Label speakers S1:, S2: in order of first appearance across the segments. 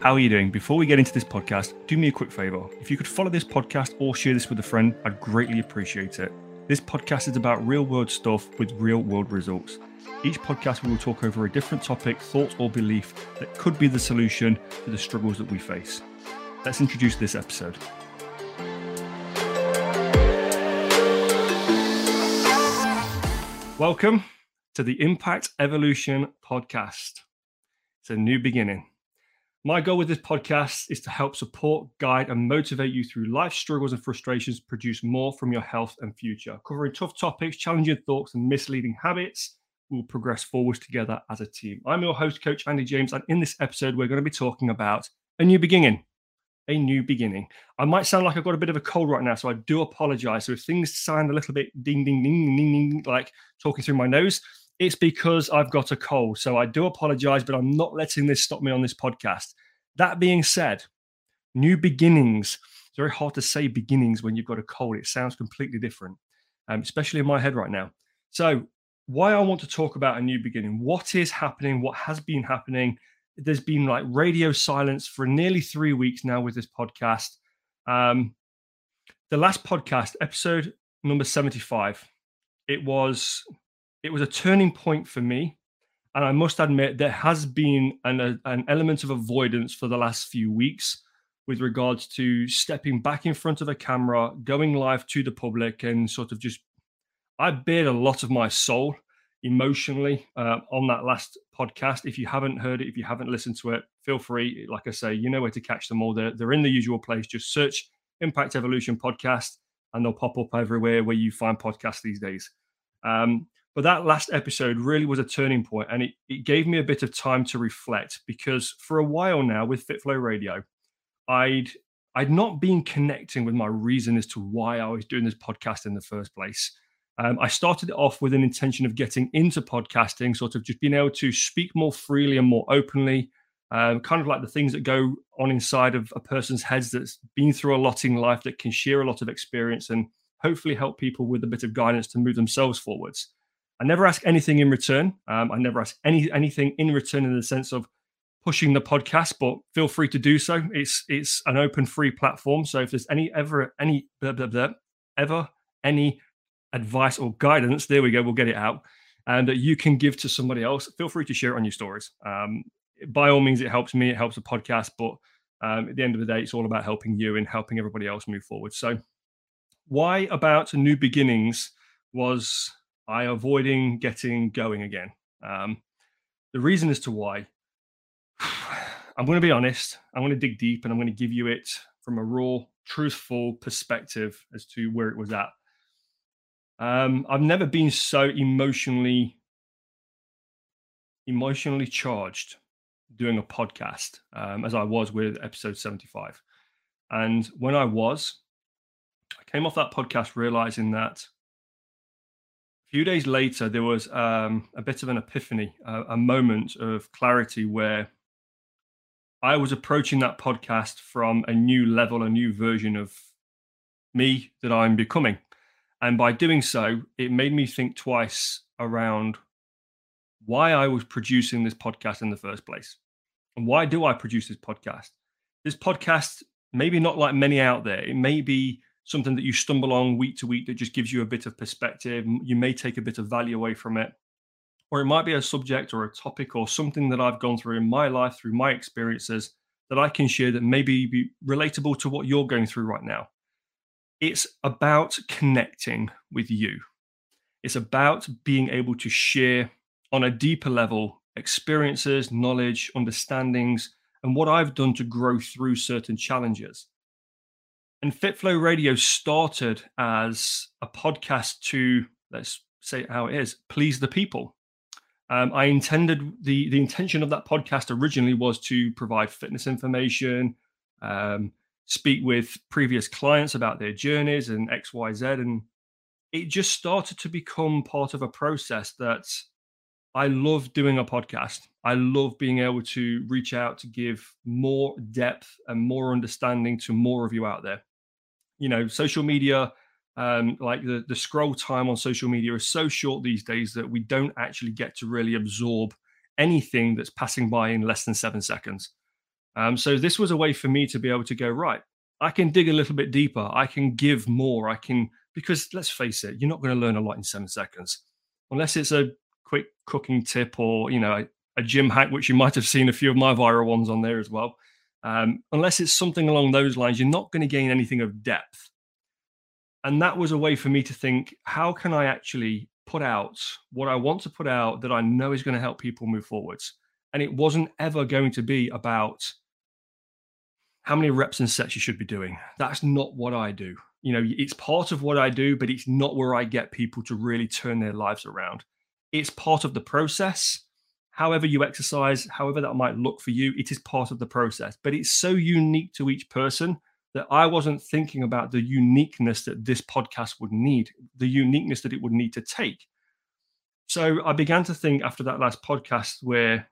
S1: How are you doing? Before we get into this podcast, do me a quick favor. If you could follow this podcast or share this with a friend, I'd greatly appreciate it. This podcast is about real world stuff with real world results. Each podcast, we will talk over a different topic, thought, or belief that could be the solution to the struggles that we face. Let's introduce this episode. Welcome to the Impact Evolution podcast. It's a new beginning. My goal with this podcast is to help support, guide, and motivate you through life struggles and frustrations produce more from your health and future. Covering tough topics, challenging thoughts, and misleading habits, we'll progress forwards together as a team. I'm your host, Coach Andy James, and in this episode, we're going to be talking about a new beginning. A new beginning. I might sound like I've got a bit of a cold right now, so I do apologize. So if things sound a little bit ding, ding, ding, ding, ding, like talking through my nose, it's because I've got a cold. So I do apologize, but I'm not letting this stop me on this podcast. That being said, new beginnings. It's very hard to say beginnings when you've got a cold. It sounds completely different, um, especially in my head right now. So, why I want to talk about a new beginning, what is happening, what has been happening. There's been like radio silence for nearly three weeks now with this podcast. Um, the last podcast, episode number 75, it was it was a turning point for me. And I must admit, there has been an, a, an element of avoidance for the last few weeks with regards to stepping back in front of a camera, going live to the public, and sort of just, I bared a lot of my soul emotionally uh, on that last podcast. If you haven't heard it, if you haven't listened to it, feel free. Like I say, you know where to catch them all. They're, they're in the usual place. Just search Impact Evolution Podcast and they'll pop up everywhere where you find podcasts these days. Um, but that last episode really was a turning point and it, it gave me a bit of time to reflect because for a while now with FitFlow Radio, I'd I'd not been connecting with my reason as to why I was doing this podcast in the first place. Um, I started off with an intention of getting into podcasting, sort of just being able to speak more freely and more openly, um, kind of like the things that go on inside of a person's heads that's been through a lot in life that can share a lot of experience and hopefully help people with a bit of guidance to move themselves forwards. I never ask anything in return. Um, I never ask any anything in return in the sense of pushing the podcast, but feel free to do so. It's it's an open free platform. So if there's any ever any blah, blah, blah, ever any advice or guidance, there we go. We'll get it out, and uh, you can give to somebody else. Feel free to share it on your stories. Um, by all means, it helps me. It helps the podcast, but um, at the end of the day, it's all about helping you and helping everybody else move forward. So, why about new beginnings was I avoiding getting going again. Um, the reason as to why, I'm going to be honest. I'm going to dig deep and I'm going to give you it from a raw, truthful perspective as to where it was at. Um, I've never been so emotionally emotionally charged doing a podcast um, as I was with episode 75. And when I was, I came off that podcast realizing that few days later, there was um, a bit of an epiphany, a moment of clarity where I was approaching that podcast from a new level, a new version of me that I'm becoming. And by doing so, it made me think twice around why I was producing this podcast in the first place. And why do I produce this podcast? This podcast, maybe not like many out there, it may be something that you stumble on week to week that just gives you a bit of perspective. You may take a bit of value away from it. Or it might be a subject or a topic or something that I've gone through in my life, through my experiences, that I can share that maybe be relatable to what you're going through right now. It's about connecting with you. It's about being able to share on a deeper level experiences, knowledge, understandings, and what I've done to grow through certain challenges. And FitFlow Radio started as a podcast to, let's say how it is, please the people. Um, I intended the the intention of that podcast originally was to provide fitness information, um, speak with previous clients about their journeys and X, Y, Z, and it just started to become part of a process that I love doing a podcast. I love being able to reach out to give more depth and more understanding to more of you out there you know, social media, um, like the, the scroll time on social media is so short these days that we don't actually get to really absorb anything that's passing by in less than seven seconds. Um, so this was a way for me to be able to go right. I can dig a little bit deeper. I can give more. I can because let's face it, you're not going to learn a lot in seven seconds, unless it's a quick cooking tip or you know a, a gym hack, which you might have seen a few of my viral ones on there as well. Um, unless it's something along those lines, you're not going to gain anything of depth. And that was a way for me to think: how can I actually put out what I want to put out that I know is going to help people move forwards? And it wasn't ever going to be about how many reps and sets you should be doing. That's not what I do. You know, it's part of what I do, but it's not where I get people to really turn their lives around. It's part of the process. However, you exercise, however that might look for you, it is part of the process. But it's so unique to each person that I wasn't thinking about the uniqueness that this podcast would need, the uniqueness that it would need to take. So I began to think after that last podcast where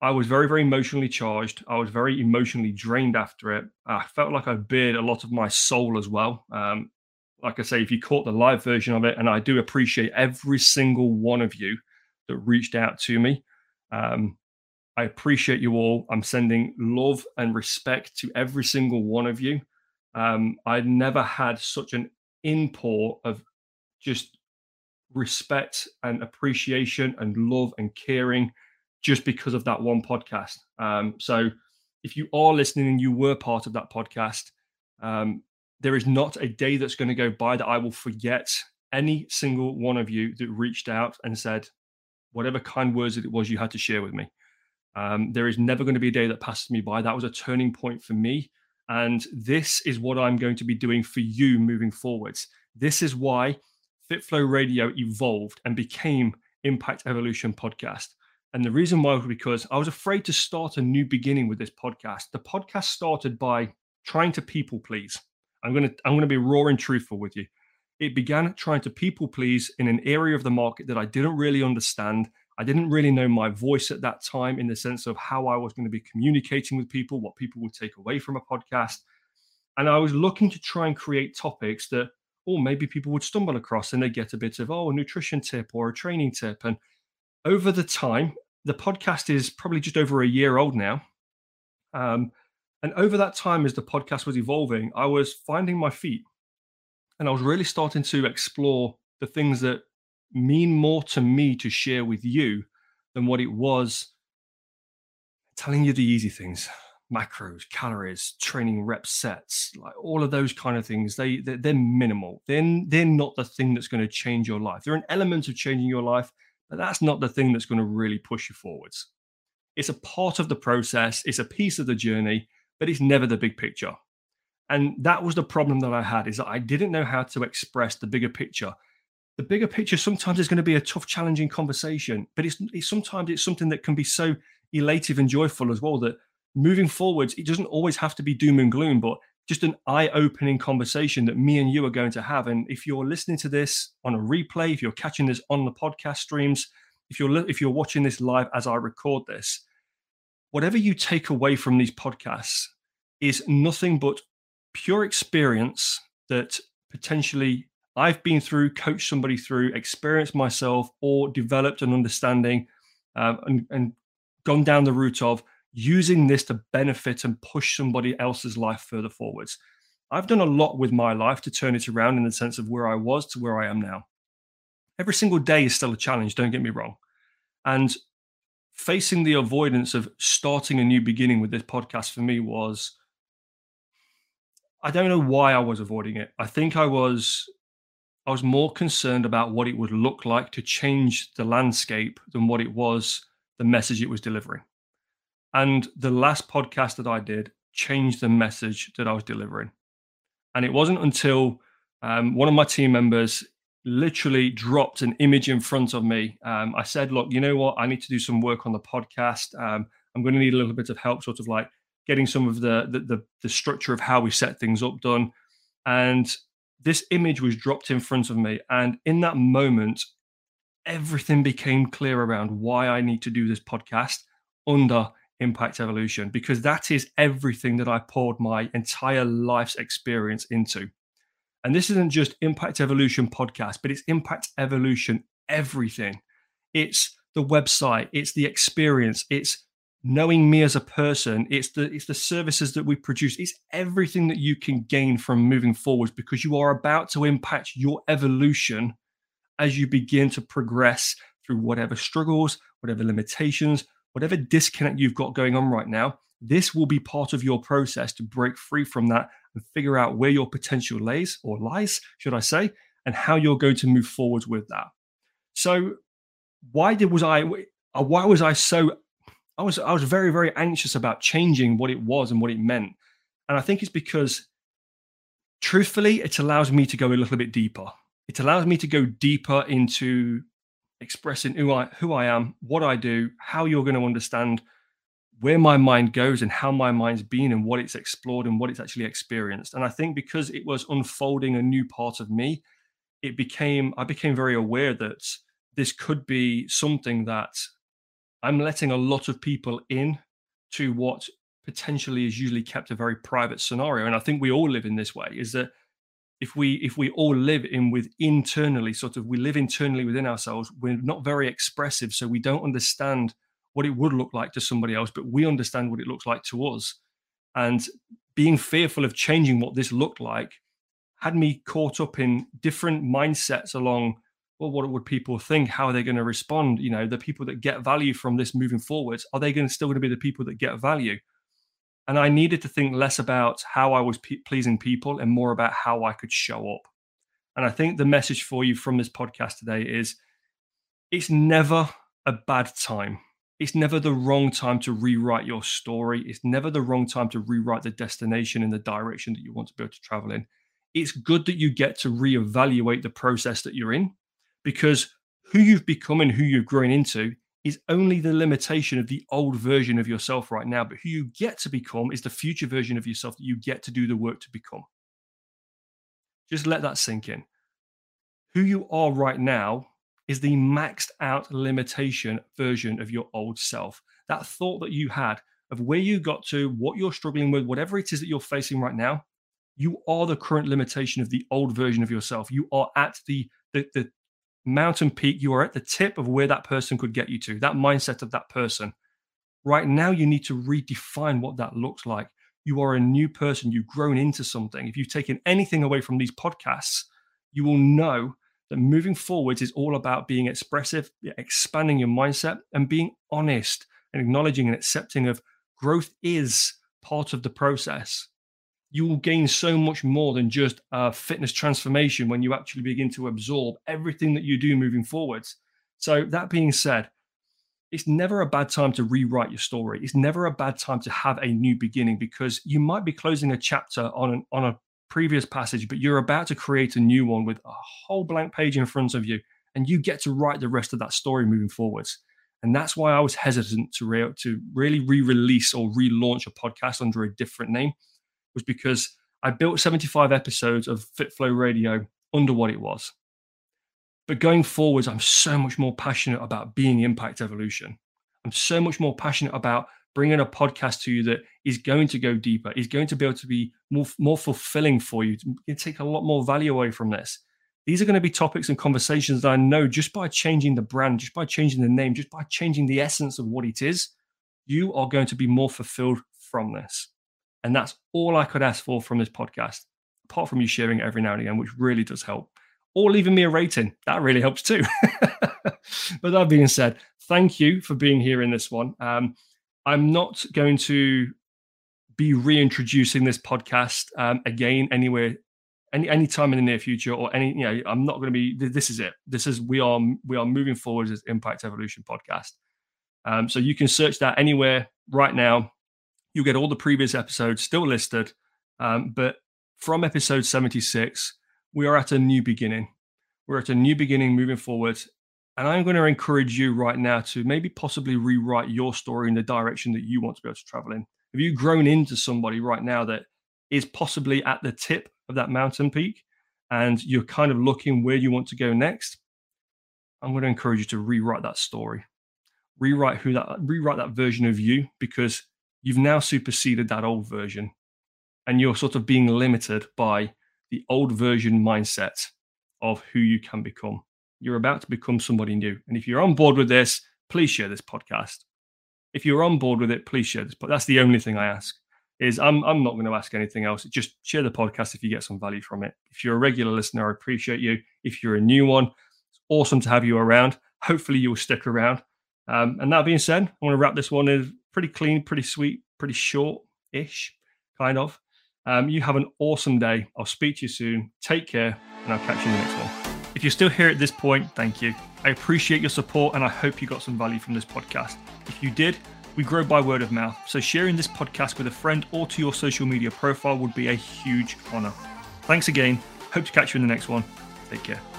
S1: I was very, very emotionally charged. I was very emotionally drained after it. I felt like I bared a lot of my soul as well. Um, like I say, if you caught the live version of it, and I do appreciate every single one of you that reached out to me. Um, I appreciate you all. I'm sending love and respect to every single one of you. Um, I never had such an import of just respect and appreciation and love and caring just because of that one podcast. Um, so if you are listening and you were part of that podcast, um, there is not a day that's going to go by that I will forget any single one of you that reached out and said whatever kind words that it was you had to share with me. Um, there is never going to be a day that passes me by. That was a turning point for me. And this is what I'm going to be doing for you moving forwards. This is why FitFlow Radio evolved and became Impact Evolution Podcast. And the reason why was because I was afraid to start a new beginning with this podcast. The podcast started by trying to people please. I'm gonna I'm gonna be raw and truthful with you. It began trying to people please in an area of the market that I didn't really understand. I didn't really know my voice at that time in the sense of how I was going to be communicating with people, what people would take away from a podcast. And I was looking to try and create topics that, or oh, maybe people would stumble across and they get a bit of, oh, a nutrition tip or a training tip. And over the time, the podcast is probably just over a year old now. Um, and over that time, as the podcast was evolving, I was finding my feet and I was really starting to explore the things that mean more to me to share with you than what it was telling you the easy things macros calories training rep sets like all of those kind of things they they're, they're minimal they're, they're not the thing that's going to change your life they're an element of changing your life but that's not the thing that's going to really push you forwards. It's a part of the process, it's a piece of the journey, but it's never the big picture. And that was the problem that I had is that I didn't know how to express the bigger picture. The bigger picture sometimes is going to be a tough, challenging conversation, but it's, it's sometimes it's something that can be so elative and joyful as well that moving forwards, it doesn't always have to be doom and gloom, but just an eye-opening conversation that me and you are going to have. And if you're listening to this on a replay, if you're catching this on the podcast streams, if you're if you're watching this live as I record this, whatever you take away from these podcasts is nothing but pure experience that potentially I've been through, coached somebody through, experienced myself, or developed an understanding um, and, and gone down the route of using this to benefit and push somebody else's life further forwards. I've done a lot with my life to turn it around in the sense of where I was to where I am now. Every single day is still a challenge, don't get me wrong. And facing the avoidance of starting a new beginning with this podcast for me was I don't know why I was avoiding it. I think I was I was more concerned about what it would look like to change the landscape than what it was the message it was delivering. And the last podcast that I did changed the message that I was delivering. And it wasn't until um, one of my team members literally dropped an image in front of me. Um, I said, Look, you know what? I need to do some work on the podcast. Um, I'm going to need a little bit of help, sort of like getting some of the, the, the, the structure of how we set things up done. And this image was dropped in front of me. And in that moment, everything became clear around why I need to do this podcast under Impact Evolution because that is everything that I poured my entire life's experience into. And this isn't just Impact Evolution podcast, but it's Impact Evolution everything. It's the website, it's the experience, it's knowing me as a person it's the it's the services that we produce. It's everything that you can gain from moving forwards because you are about to impact your evolution as you begin to progress through whatever struggles whatever limitations whatever disconnect you've got going on right now. This will be part of your process to break free from that and figure out where your potential lays or lies should i say and how you're going to move forward with that. So why did was i why was i so I was I was very very anxious about changing what it was and what it meant, and I think it's because, truthfully, it allows me to go a little bit deeper. It allows me to go deeper into expressing who I who I am, what I do, how you're going to understand where my mind goes and how my mind's been and what it's explored and what it's actually experienced. And I think because it was unfolding a new part of me, it became I became very aware that this could be something that I'm letting a lot of people in to what potentially is usually kept a very private scenario. And I think we all live in this way is that if we if we all live in with internally sort of we live internally within ourselves we're not very expressive so we don't understand what it would look like to somebody else but we understand what it looks like to us and being fearful of changing what this looked like had me caught up in different mindsets along well, what would people think? How are they going to respond? You know, the people that get value from this moving forwards, are they going to still going to be the people that get value? And I needed to think less about how I was pe- pleasing people and more about how I could show up. And I think the message for you from this podcast today is it's never a bad time. It's never the wrong time to rewrite your story. It's never the wrong time to rewrite the destination and the direction that you want to be able to travel in. It's good that you get to reevaluate the process that you're in because who you've become and who you've grown into is only the limitation of the old version of yourself right now. But who you get to become is the future version of yourself that you get to do the work to become. Just let that sink in. Who you are right now is the maxed out limitation version of your old self. That thought that you had of where you got to, what you're struggling with, whatever it is that you're facing right now, you are the current limitation of the old version of yourself. You are at the, the, the mountain peak, you are at the tip of where that person could get you to, that mindset of that person. Right now, you need to redefine what that looks like. You are a new person, you've grown into something. If you've taken anything away from these podcasts, you will know that moving forwards is all about being expressive, expanding your mindset, and being honest and acknowledging and accepting of growth is part of the process you will gain so much more than just a fitness transformation when you actually begin to absorb everything that you do moving forwards. So, that being said, it's never a bad time to rewrite your story. It's never a bad time to have a new beginning because you might be closing a chapter on an, on a previous passage, but you're about to create a new one with a whole blank page in front of you, and you get to write the rest of that story moving forwards. And that's why I was hesitant to re- to really re-release or relaunch a podcast under a different name was because I built 75 episodes of FitFlow Radio under what it was. But going forwards, I'm so much more passionate about being impact evolution. I'm so much more passionate about bringing a podcast to you that is going to go deeper, is going to be able to be more, more fulfilling for you, to take a lot more value away from this. These are going to be topics and conversations that I know just by changing the brand, just by changing the name, just by changing the essence of what it is, you are going to be more fulfilled from this. And that's all I could ask for from this podcast, apart from you sharing it every now and again, which really does help. Or leaving me a rating. That really helps too. but that being said, thank you for being here in this one. Um, I'm not going to be reintroducing this podcast um, again anywhere any any time in the near future or any you know i'm not going to be this is it this is we are we are moving forward as impact evolution podcast um, so you can search that anywhere right now You'll get all the previous episodes still listed. Um, but from episode 76, we are at a new beginning. We're at a new beginning moving forward. And I'm going to encourage you right now to maybe possibly rewrite your story in the direction that you want to be able to travel in. Have you grown into somebody right now that is possibly at the tip of that mountain peak and you're kind of looking where you want to go next? I'm going to encourage you to rewrite that story. Rewrite who that rewrite that version of you because you've now superseded that old version and you're sort of being limited by the old version mindset of who you can become. You're about to become somebody new. And if you're on board with this, please share this podcast. If you're on board with it, please share this. But that's the only thing I ask. Is I'm I'm not going to ask anything else. Just share the podcast if you get some value from it. If you're a regular listener, I appreciate you. If you're a new one, it's awesome to have you around. Hopefully, you'll stick around. Um, and that being said, I want to wrap this one in pretty clean, pretty sweet, pretty short-ish, kind of. Um, you have an awesome day. I'll speak to you soon. Take care, and I'll catch you in the next one. If you're still here at this point, thank you. I appreciate your support, and I hope you got some value from this podcast. If you did, we grow by word of mouth, so sharing this podcast with a friend or to your social media profile would be a huge honor. Thanks again. Hope to catch you in the next one. Take care.